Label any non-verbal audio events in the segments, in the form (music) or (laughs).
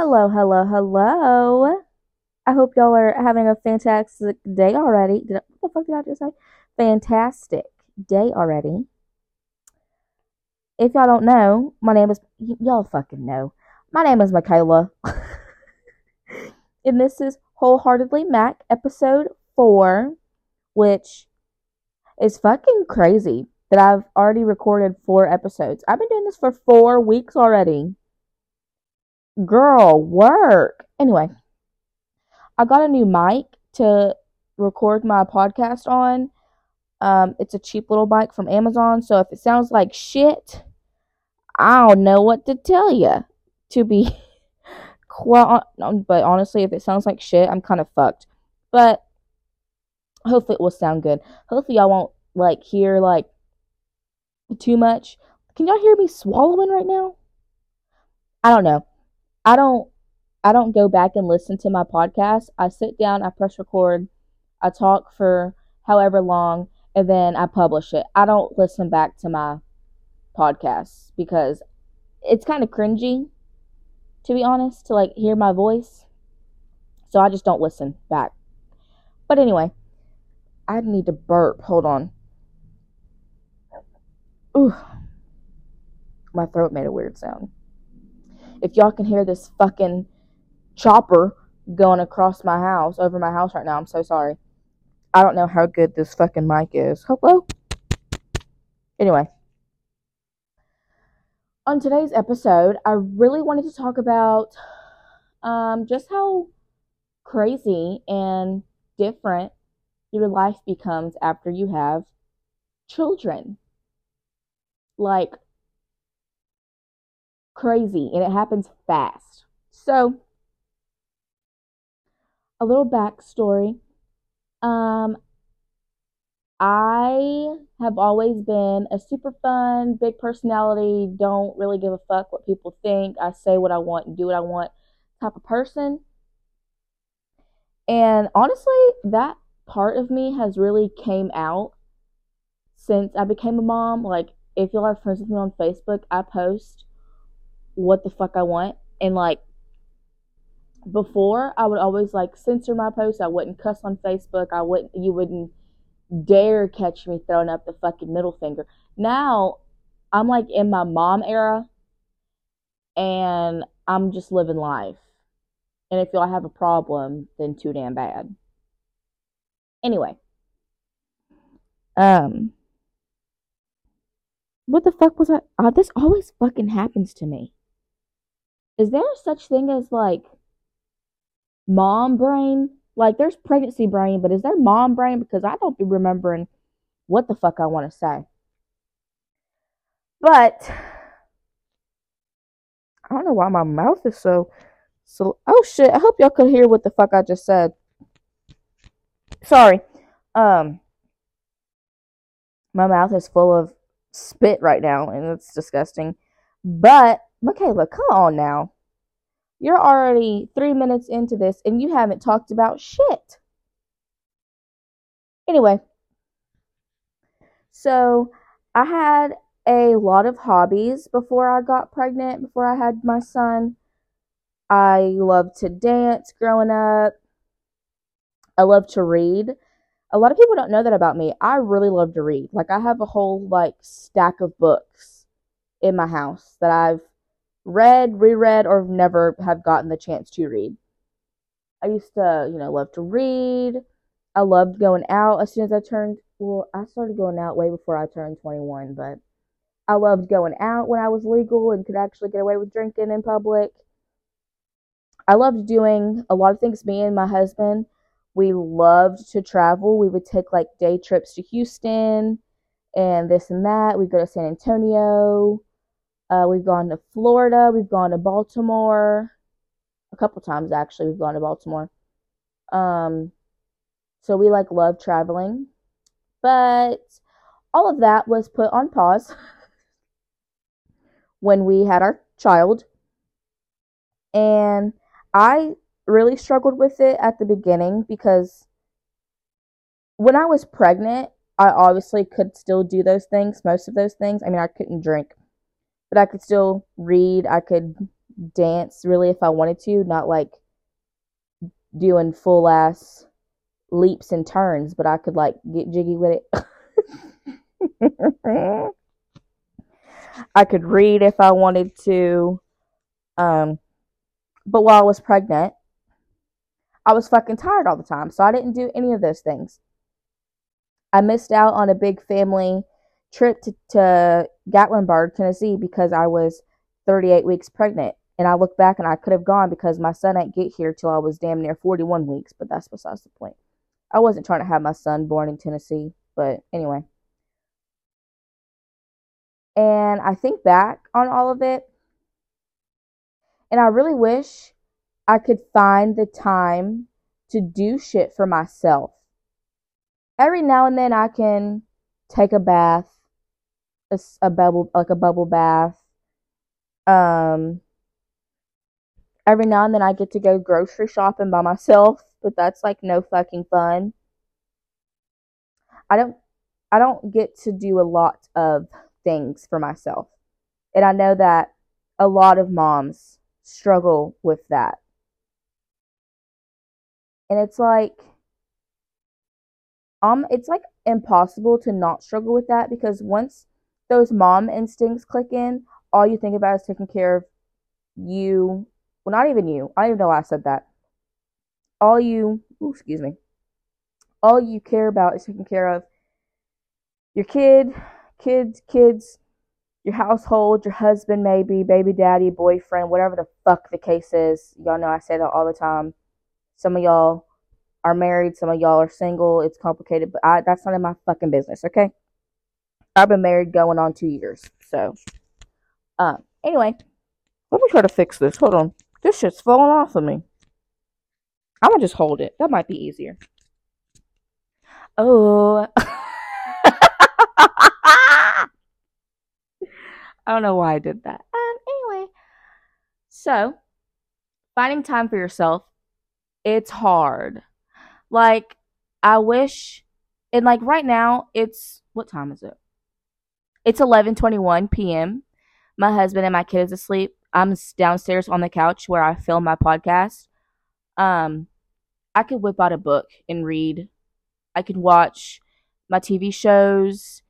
Hello, hello, hello. I hope y'all are having a fantastic day already. I, what the fuck did I just say? Fantastic day already. If y'all don't know, my name is y- y'all fucking know. My name is Michaela. (laughs) and this is Wholeheartedly Mac episode 4, which is fucking crazy that I've already recorded 4 episodes. I've been doing this for 4 weeks already. Girl, work. Anyway, I got a new mic to record my podcast on. Um, it's a cheap little mic from Amazon, so if it sounds like shit, I don't know what to tell you. To be (laughs) quite, but honestly, if it sounds like shit, I'm kind of fucked. But hopefully, it will sound good. Hopefully, y'all won't like hear like too much. Can y'all hear me swallowing right now? I don't know. I don't I don't go back and listen to my podcast. I sit down, I press record, I talk for however long, and then I publish it. I don't listen back to my podcasts because it's kind of cringy, to be honest, to like hear my voice. So I just don't listen back. But anyway, I need to burp. Hold on. Ooh. My throat made a weird sound if y'all can hear this fucking chopper going across my house, over my house right now, I'm so sorry. I don't know how good this fucking mic is. Hello? Anyway. On today's episode, I really wanted to talk about um, just how crazy and different your life becomes after you have children. Like, crazy and it happens fast. So, a little backstory. Um, I have always been a super fun, big personality, don't really give a fuck what people think. I say what I want and do what I want type of person. And honestly, that part of me has really came out since I became a mom. Like, if y'all are friends with me on Facebook, I post what the fuck I want. And like before, I would always like censor my posts. I wouldn't cuss on Facebook. I wouldn't. You wouldn't dare catch me throwing up the fucking middle finger. Now I'm like in my mom era, and I'm just living life. And if y'all have a problem, then too damn bad. Anyway, um, what the fuck was I? Uh, this always fucking happens to me is there such thing as like mom brain? Like there's pregnancy brain, but is there mom brain? Because I don't be remembering what the fuck I want to say. But I don't know why my mouth is so so oh shit. I hope y'all could hear what the fuck I just said. Sorry. Um my mouth is full of spit right now and it's disgusting. But Michaela, come on now. You're already three minutes into this and you haven't talked about shit. Anyway, so I had a lot of hobbies before I got pregnant, before I had my son. I loved to dance growing up. I love to read. A lot of people don't know that about me. I really love to read. Like I have a whole like stack of books in my house that I've read, reread, or never have gotten the chance to read. I used to, you know, love to read. I loved going out as soon as I turned, well, I started going out way before I turned 21, but I loved going out when I was legal and could actually get away with drinking in public. I loved doing a lot of things. Me and my husband, we loved to travel. We would take like day trips to Houston and this and that. We'd go to San Antonio. Uh, we've gone to Florida. We've gone to Baltimore. A couple times actually, we've gone to Baltimore. Um, so we like love traveling, but all of that was put on pause (laughs) when we had our child, and I really struggled with it at the beginning because when I was pregnant, I obviously could still do those things, most of those things. I mean, I couldn't drink but I could still read. I could dance really if I wanted to, not like doing full ass leaps and turns, but I could like get jiggy with it. (laughs) I could read if I wanted to. Um, but while I was pregnant, I was fucking tired all the time, so I didn't do any of those things. I missed out on a big family trip to, to Gatlinburg, Tennessee, because I was 38 weeks pregnant. And I look back and I could have gone because my son didn't get here till I was damn near 41 weeks, but that's besides the point. I wasn't trying to have my son born in Tennessee, but anyway. And I think back on all of it, and I really wish I could find the time to do shit for myself. Every now and then I can take a bath, a, a bubble like a bubble bath. Um every now and then I get to go grocery shopping by myself, but that's like no fucking fun. I don't I don't get to do a lot of things for myself. And I know that a lot of moms struggle with that. And it's like um it's like impossible to not struggle with that because once those mom instincts click in, all you think about is taking care of you. Well, not even you. I don't even know why I said that. All you, ooh, excuse me. All you care about is taking care of your kid, kids, kids, your household, your husband, maybe, baby daddy, boyfriend, whatever the fuck the case is. Y'all know I say that all the time. Some of y'all are married, some of y'all are single. It's complicated, but I, that's none of my fucking business, okay? I've been married going on two years. So, um, anyway, let me try to fix this. Hold on. This shit's falling off of me. I'm gonna just hold it. That might be easier. Oh. (laughs) I don't know why I did that. Um, anyway, so finding time for yourself, it's hard. Like, I wish, and like right now, it's what time is it? It's 11:21 p.m. My husband and my kid is asleep. I'm downstairs on the couch where I film my podcast. Um, I could whip out a book and read. I could watch my TV shows.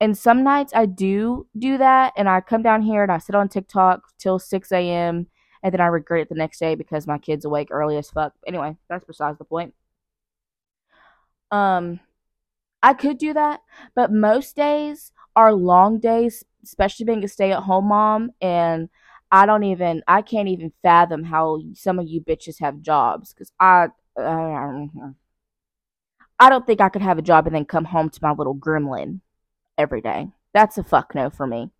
And some nights I do do that, and I come down here and I sit on TikTok till 6 a.m. and then I regret it the next day because my kid's awake early as fuck. Anyway, that's besides the point. Um, I could do that, but most days are long days, especially being a stay at home mom. And I don't even, I can't even fathom how some of you bitches have jobs because I, uh, I don't think I could have a job and then come home to my little gremlin every day. That's a fuck no for me.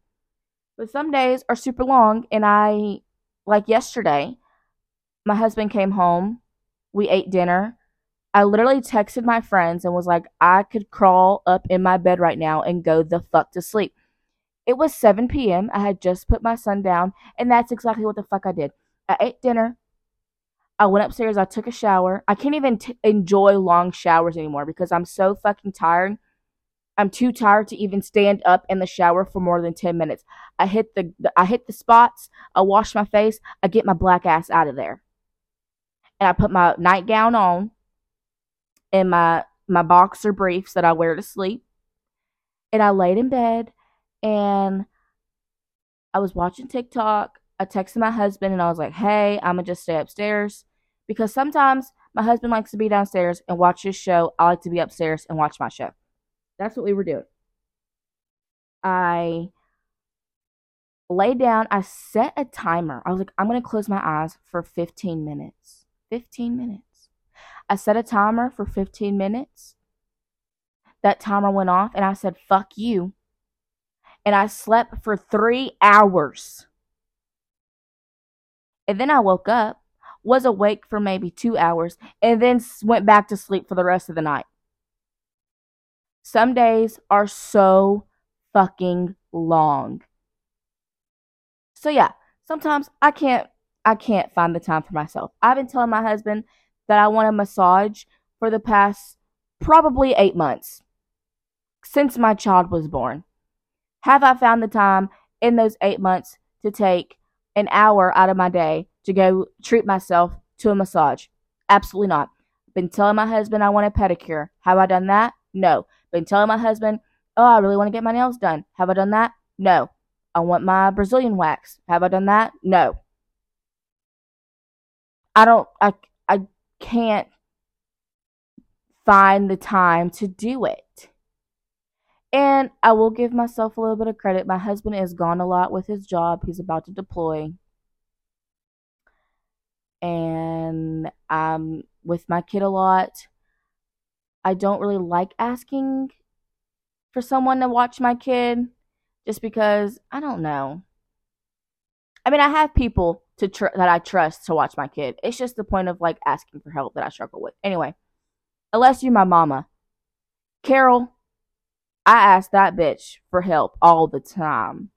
But some days are super long, and I, like yesterday, my husband came home. We ate dinner. I literally texted my friends and was like, I could crawl up in my bed right now and go the fuck to sleep. It was 7 p.m. I had just put my son down, and that's exactly what the fuck I did. I ate dinner. I went upstairs. I took a shower. I can't even t- enjoy long showers anymore because I'm so fucking tired. I'm too tired to even stand up in the shower for more than 10 minutes. I hit the, the I hit the spots. I wash my face. I get my black ass out of there. And I put my nightgown on and my my boxer briefs that I wear to sleep. And I laid in bed and I was watching TikTok. I texted my husband and I was like, "Hey, I'm gonna just stay upstairs because sometimes my husband likes to be downstairs and watch his show. I like to be upstairs and watch my show." That's what we were doing. I lay down. I set a timer. I was like, "I'm gonna close my eyes for 15 minutes." 15 minutes. I set a timer for 15 minutes. That timer went off, and I said, fuck you. And I slept for three hours. And then I woke up, was awake for maybe two hours, and then went back to sleep for the rest of the night. Some days are so fucking long. So yeah, sometimes I can't I can't find the time for myself. I've been telling my husband that I want a massage for the past probably eight months since my child was born. Have I found the time in those eight months to take an hour out of my day to go treat myself to a massage. Absolutely not. Been telling my husband I want a pedicure. Have I done that? No. Been telling my husband, oh, I really want to get my nails done. Have I done that? No. I want my Brazilian wax. Have I done that? No. I don't, I, I can't find the time to do it. And I will give myself a little bit of credit. My husband is gone a lot with his job. He's about to deploy. And I'm with my kid a lot. I don't really like asking for someone to watch my kid just because I don't know. I mean, I have people to tr- that I trust to watch my kid. It's just the point of like asking for help that I struggle with. Anyway, unless you're my mama, Carol, I ask that bitch for help all the time.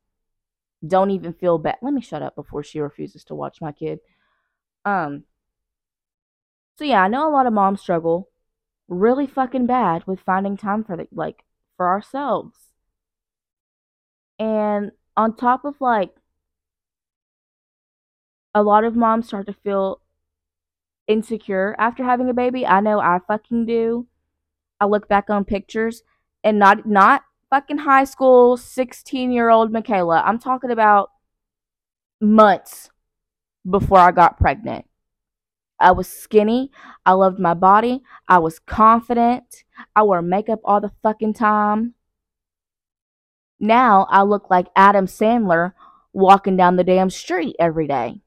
Don't even feel bad. Let me shut up before she refuses to watch my kid. Um. So yeah, I know a lot of moms struggle really fucking bad with finding time for the like for ourselves. And on top of like a lot of moms start to feel insecure after having a baby. I know I fucking do. I look back on pictures and not not fucking high school 16 year old Michaela. I'm talking about months before I got pregnant. I was skinny. I loved my body. I was confident. I wore makeup all the fucking time. Now I look like Adam Sandler walking down the damn street every day.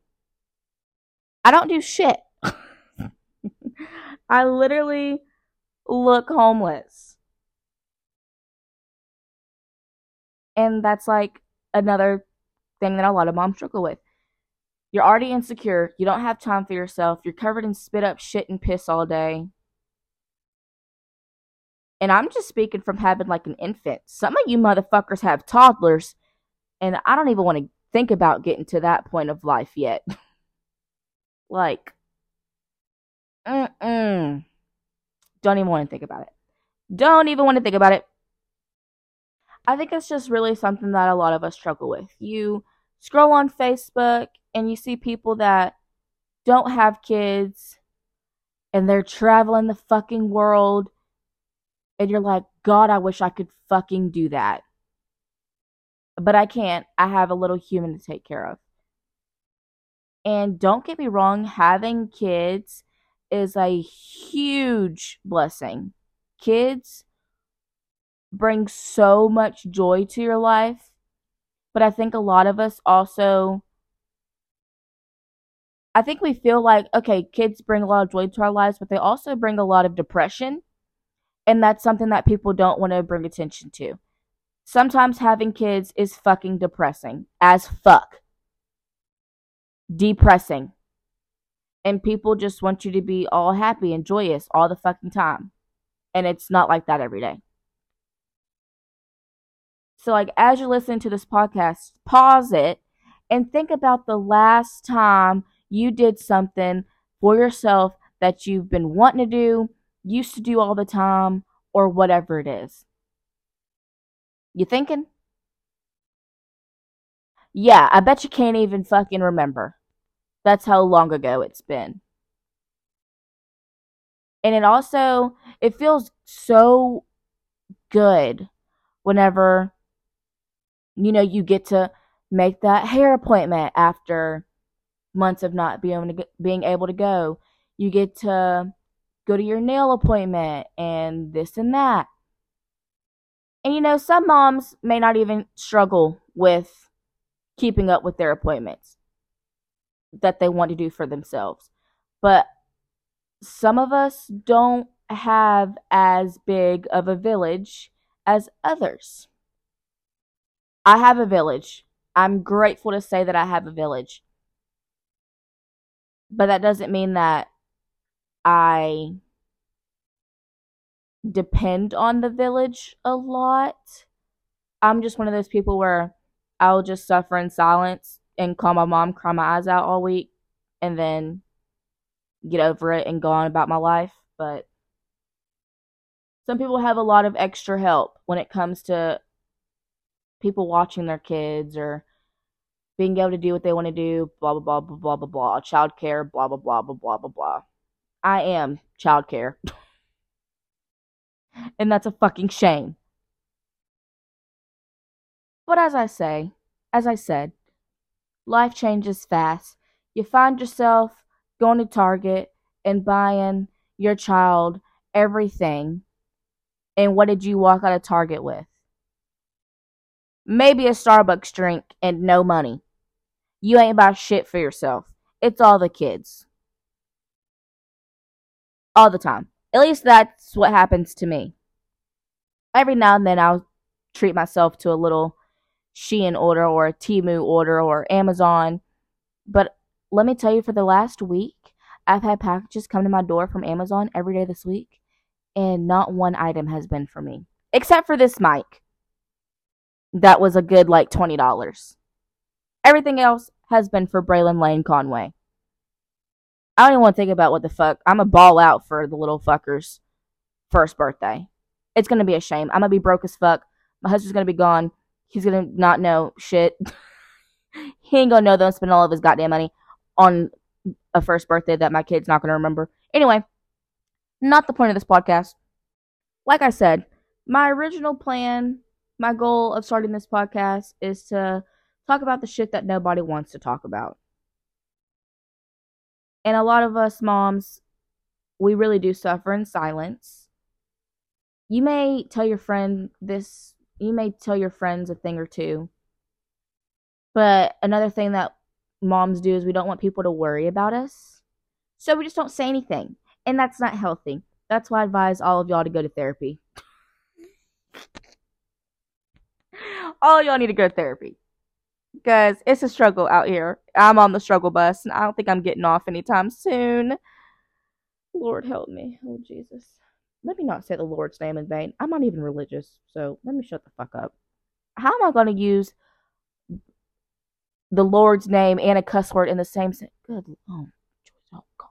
I don't do shit. (laughs) I literally look homeless. And that's like another thing that a lot of moms struggle with. You're already insecure. You don't have time for yourself. You're covered in spit up shit and piss all day. And I'm just speaking from having like an infant. Some of you motherfuckers have toddlers, and I don't even want to think about getting to that point of life yet. (laughs) like, mm-mm. Don't even want to think about it. Don't even want to think about it. I think it's just really something that a lot of us struggle with. You scroll on Facebook and you see people that don't have kids and they're traveling the fucking world and you're like, God, I wish I could fucking do that. But I can't. I have a little human to take care of. And don't get me wrong, having kids is a huge blessing. Kids bring so much joy to your life. But I think a lot of us also I think we feel like okay, kids bring a lot of joy to our lives, but they also bring a lot of depression. And that's something that people don't want to bring attention to. Sometimes having kids is fucking depressing as fuck. Depressing. And people just want you to be all happy and joyous all the fucking time. And it's not like that every day. So, like, as you're listening to this podcast, pause it and think about the last time you did something for yourself that you've been wanting to do, used to do all the time, or whatever it is. You thinking? Yeah, I bet you can't even fucking remember. That's how long ago it's been. And it also it feels so good whenever you know, you get to make that hair appointment after months of not being, to, being able to go. You get to go to your nail appointment and this and that. And you know, some moms may not even struggle with keeping up with their appointments that they want to do for themselves. But some of us don't have as big of a village as others. I have a village. I'm grateful to say that I have a village. But that doesn't mean that I depend on the village a lot. I'm just one of those people where I'll just suffer in silence and call my mom, cry my eyes out all week, and then get over it and go on about my life. But some people have a lot of extra help when it comes to people watching their kids or being able to do what they want to do, blah blah blah blah blah blah blah, child care, blah blah blah blah blah blah blah. I am child care. and that's a fucking shame. But as I say, as I said, life changes fast. You find yourself going to Target and buying your child everything. And what did you walk out of Target with? Maybe a Starbucks drink and no money. You ain't buy shit for yourself. It's all the kids. All the time. At least that's what happens to me. Every now and then I'll treat myself to a little Shein order or a Temu order or Amazon. But let me tell you, for the last week, I've had packages come to my door from Amazon every day this week, and not one item has been for me. Except for this mic. That was a good like $20. Everything else has been for Braylon Lane Conway. I don't even want to think about what the fuck. I'm a ball out for the little fucker's first birthday. It's gonna be a shame. I'm gonna be broke as fuck. My husband's gonna be gone. He's gonna not know shit. (laughs) he ain't gonna know that I'm spending all of his goddamn money on a first birthday that my kid's not gonna remember. Anyway, not the point of this podcast. Like I said, my original plan, my goal of starting this podcast is to talk about the shit that nobody wants to talk about. And a lot of us moms, we really do suffer in silence. You may tell your friend this, you may tell your friends a thing or two. But another thing that moms do is we don't want people to worry about us. So we just don't say anything. And that's not healthy. That's why I advise all of y'all to go to therapy. (laughs) all y'all need to go to therapy because it's a struggle out here. I'm on the struggle bus, and I don't think I'm getting off anytime soon. Lord help me. Oh, Jesus. Let me not say the Lord's name in vain. I'm not even religious, so let me shut the fuck up. How am I going to use the Lord's name and a cuss word in the same sentence? Good. Oh, oh, God.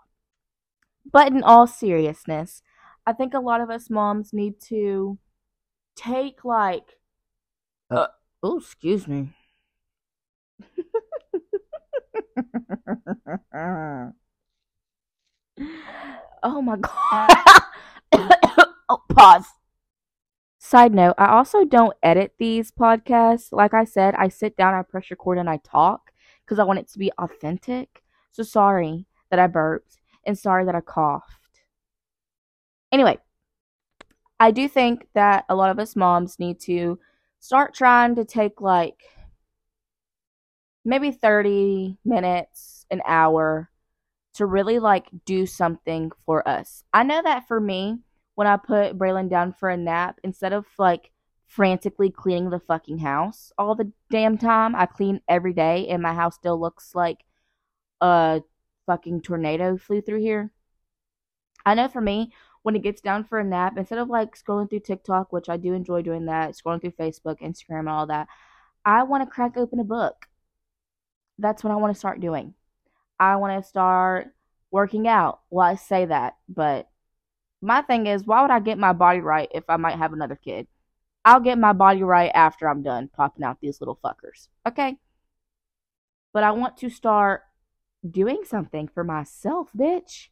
But in all seriousness, I think a lot of us moms need to take, like, uh, oh, excuse me (laughs) (laughs) oh my god. (laughs) (coughs) oh, pause. Side note, I also don't edit these podcasts. Like I said, I sit down, I press record, and I talk because I want it to be authentic. So sorry that I burped and sorry that I coughed. Anyway, I do think that a lot of us moms need to start trying to take like maybe 30 minutes, an hour to really like do something for us. I know that for me, when I put Braylon down for a nap, instead of like frantically cleaning the fucking house all the damn time, I clean every day and my house still looks like a fucking tornado flew through here. I know for me, when it gets down for a nap, instead of like scrolling through TikTok, which I do enjoy doing that, scrolling through Facebook, Instagram, all that, I want to crack open a book that's what I want to start doing. I want to start working out. Well, I say that, but my thing is, why would I get my body right if I might have another kid? I'll get my body right after I'm done popping out these little fuckers. Okay? But I want to start doing something for myself, bitch.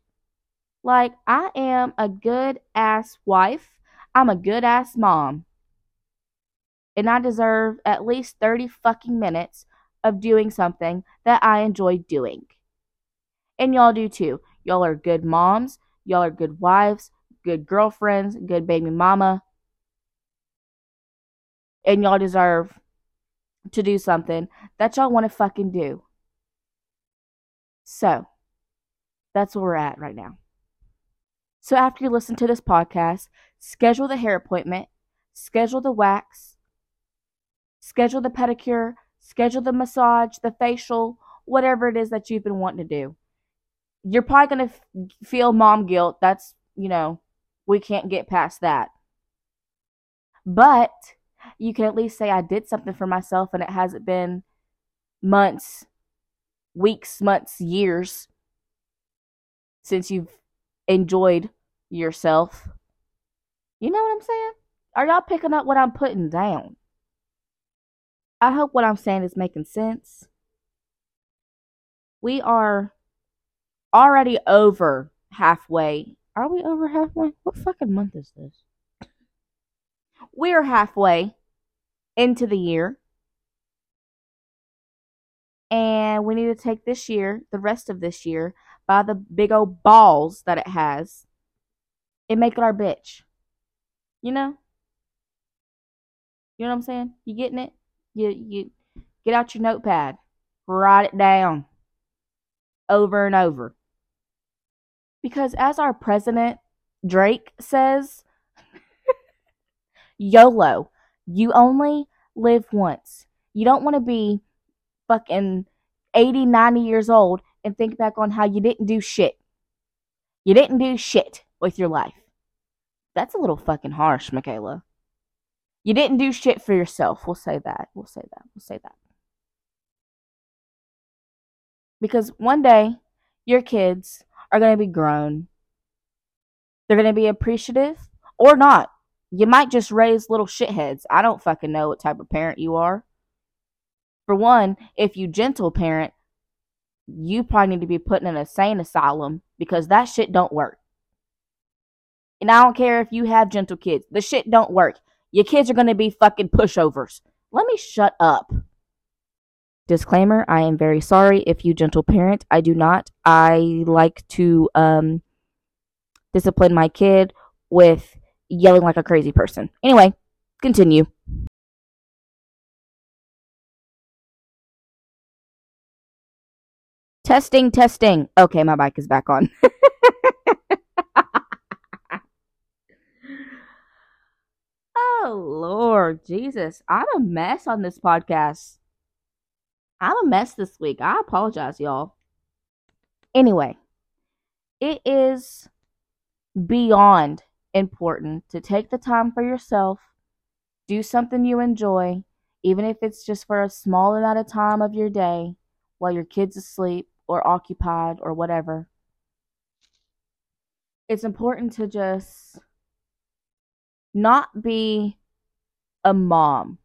Like, I am a good ass wife. I'm a good ass mom. And I deserve at least 30 fucking minutes of doing something that I enjoy doing. And y'all do too. Y'all are good moms, y'all are good wives, good girlfriends, good baby mama. And y'all deserve to do something that y'all want to fucking do. So, that's where we're at right now. So, after you listen to this podcast, schedule the hair appointment, schedule the wax, schedule the pedicure, schedule the massage, the facial, whatever it is that you've been wanting to do. You're probably going to f- feel mom guilt. That's, you know, we can't get past that. But you can at least say, I did something for myself and it hasn't been months, weeks, months, years since you've enjoyed yourself. You know what I'm saying? Are y'all picking up what I'm putting down? I hope what I'm saying is making sense. We are already over halfway. Are we over halfway? What fucking month is this? We're halfway into the year. And we need to take this year, the rest of this year, by the big old balls that it has and make it our bitch. You know? You know what I'm saying? You getting it? You you get out your notepad. Write it down. Over and over. Because as our president Drake says, (laughs) YOLO. You only live once. You don't want to be fucking 80, 90 years old and think back on how you didn't do shit. You didn't do shit with your life. That's a little fucking harsh, Michaela. You didn't do shit for yourself. We'll say that. We'll say that. We'll say that. Because one day, your kids are going to be grown. They're going to be appreciative or not. You might just raise little shitheads. I don't fucking know what type of parent you are. For one, if you gentle parent, you probably need to be put in an insane asylum because that shit don't work. And I don't care if you have gentle kids. The shit don't work. Your kids are going to be fucking pushovers. Let me shut up. Disclaimer, I am very sorry if you gentle parent. I do not. I like to um discipline my kid with yelling like a crazy person. Anyway, continue. Testing, testing. Okay, my bike is back on. (laughs) oh, Lord Jesus. I'm a mess on this podcast. I'm a mess this week. I apologize, y'all. Anyway, it is beyond important to take the time for yourself, do something you enjoy, even if it's just for a small amount of time of your day while your kid's asleep or occupied or whatever. It's important to just not be a mom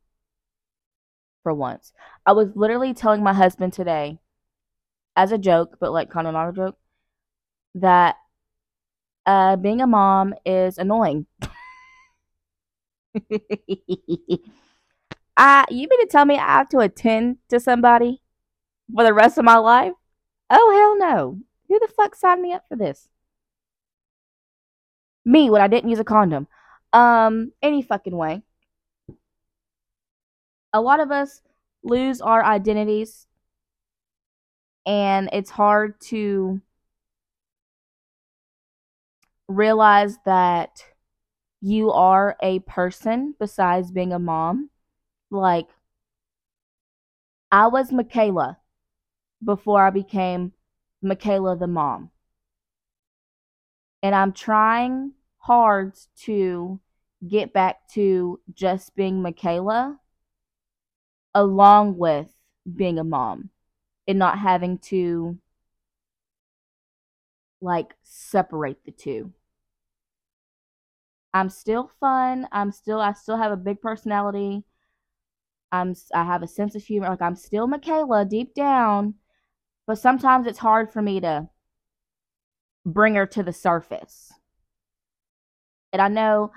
for once. I was literally telling my husband today, as a joke, but like kind of not a joke, that uh, being a mom is annoying. (laughs) I, you mean to tell me I have to attend to somebody for the rest of my life? Oh, hell no. Who the fuck signed me up for this? Me, when I didn't use a condom. Um, any fucking way. A lot of us lose our identities, and it's hard to realize that you are a person besides being a mom. Like, I was Michaela before I became Michaela the mom. And I'm trying hard to get back to just being Michaela along with being a mom and not having to like separate the two. I'm still fun. I'm still I still have a big personality. I'm I have a sense of humor. Like I'm still Michaela deep down, but sometimes it's hard for me to bring her to the surface. And I know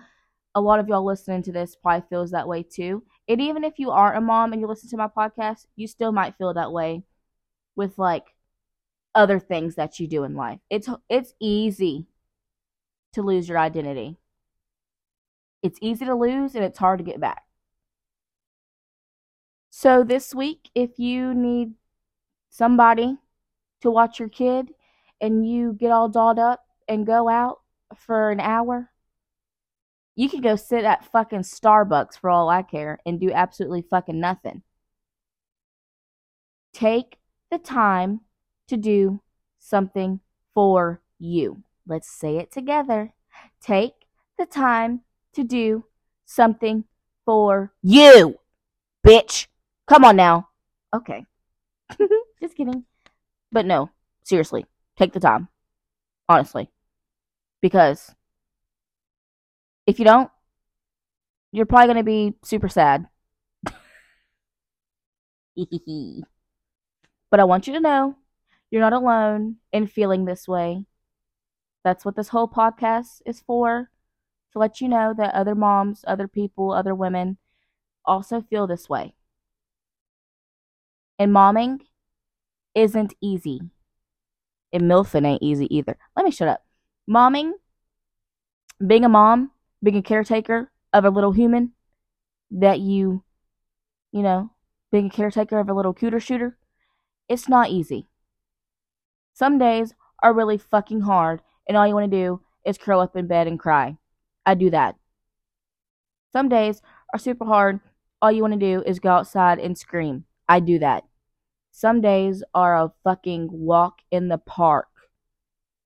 a lot of y'all listening to this probably feels that way too. And even if you aren't a mom and you listen to my podcast, you still might feel that way with like other things that you do in life. It's it's easy to lose your identity. It's easy to lose and it's hard to get back. So this week if you need somebody to watch your kid and you get all dolled up and go out for an hour, you can go sit at fucking Starbucks for all I care and do absolutely fucking nothing. Take the time to do something for you. Let's say it together. Take the time to do something for you, bitch. Come on now. Okay. (laughs) Just kidding. But no, seriously, take the time. Honestly. Because if you don't, you're probably going to be super sad. (laughs) but I want you to know You're not alone in feeling this way. That's what this whole podcast is for to let you know that other moms, other people, other women also feel this way. And momming isn't easy. And MILFing ain't easy either. Let me shut up. Momming, being a mom, being a caretaker of a little human that you, you know, being a caretaker of a little cooter shooter, it's not easy. Some days are really fucking hard, and all you want to do is curl up in bed and cry. I do that. Some days are super hard. All you want to do is go outside and scream. I do that. Some days are a fucking walk in the park.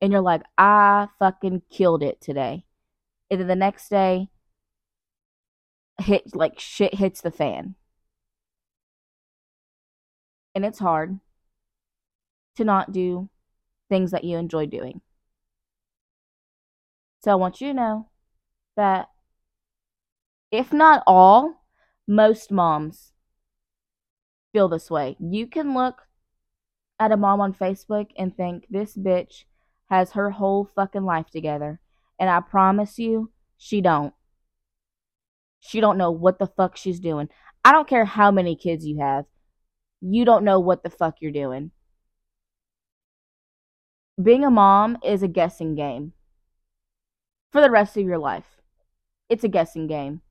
And you're like, I fucking killed it today. Then the next day, hit like shit hits the fan. And it's hard to not do things that you enjoy doing. So I want you to know that if not all, most moms feel this way. You can look at a mom on Facebook and think this bitch has her whole fucking life together. And I promise you, she don't. She don't know what the fuck she's doing. I don't care how many kids you have. You don't know what the fuck you're doing. Being a mom is a guessing game for the rest of your life. It's a guessing game.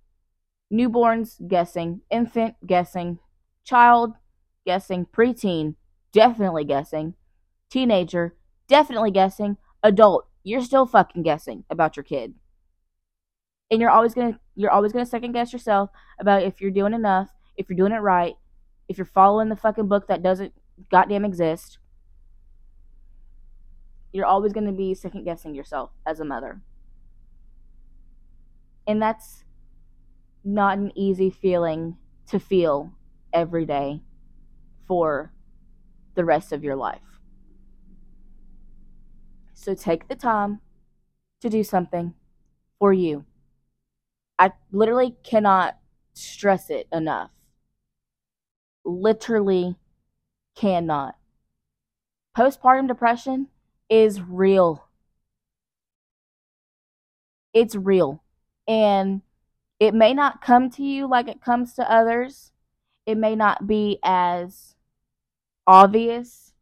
Newborns, guessing. Infant, guessing. Child, guessing. Preteen, definitely guessing. Teenager, definitely guessing. Adult, you're still fucking guessing about your kid. And you're always gonna you're always gonna second guess yourself about if you're doing enough, if you're doing it right, if you're following the fucking book that doesn't goddamn exist. You're always gonna be second guessing yourself as a mother. And that's not an easy feeling to feel every day for the rest of your life. So take the time to do something for you. I literally cannot stress it enough. Literally cannot. Postpartum depression is real. It's real. And it may not come to you like it comes to others. It may not be as obvious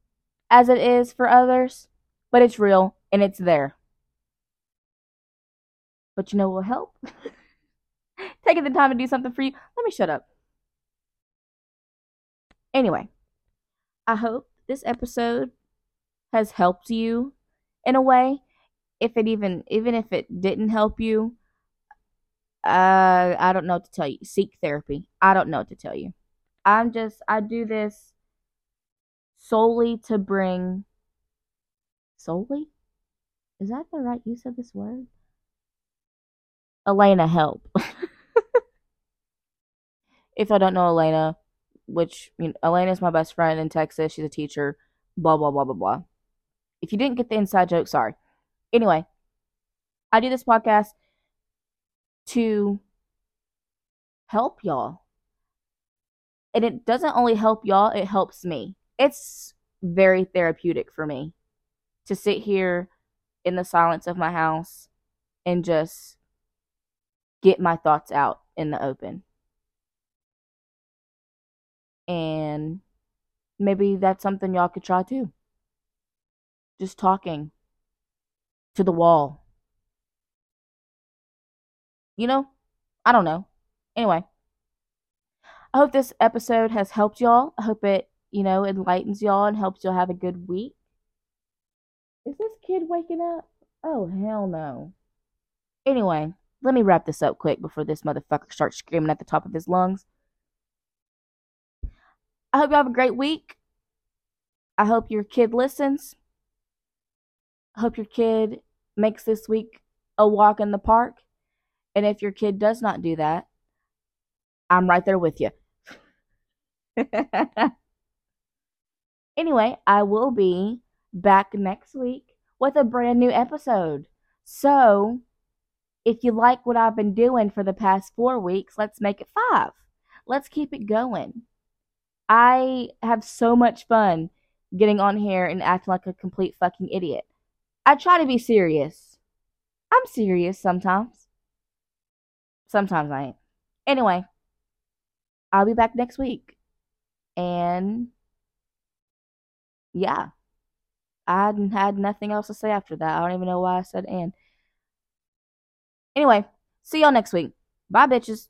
as it is for others, but it's real and it's there. But you know what will help? (laughs) Taking the time to do something for you. Let me shut up. Anyway, I hope this episode has helped you in a way. If it even even if it didn't help you, uh, I don't know what to tell you. Seek therapy. I don't know what to tell you. I'm just, I do this solely to bring. Solely? Is that the right use of this word? Elena, help. (laughs) if I don't know Elena, which you know, Elena is my best friend in Texas, she's a teacher, blah, blah, blah, blah, blah. If you didn't get the inside joke, sorry. Anyway, I do this podcast to help y'all. And it doesn't only help y'all, it helps me. It's very therapeutic for me to sit here in the silence of my house and just get my thoughts out in the open. And maybe that's something y'all could try too. Just talking to the wall you know? I don't know. Anyway, I hope this episode has helped y'all. I hope it, you know, enlightens y'all and helps y'all have a good week. Kid waking up? Oh, hell no. Anyway, let me wrap this up quick before this motherfucker starts screaming at the top of his lungs. I hope you have a great week. I hope your kid listens. I hope your kid makes this week a walk in the park. And if your kid does not do that, I'm right there with you. (laughs) anyway, I will be back next week with a brand new episode. So, if you like what I've been doing for the past four weeks, let's make it five. Let's keep it going. I have so much fun getting on here and acting like a complete fucking idiot. I try to be serious. I'm serious sometimes. Sometimes I ain't. Anyway, I'll be back next week. And yeah, I had nothing else to say after that. I don't even know why I said and. Anyway, see y'all next week. Bye, bitches.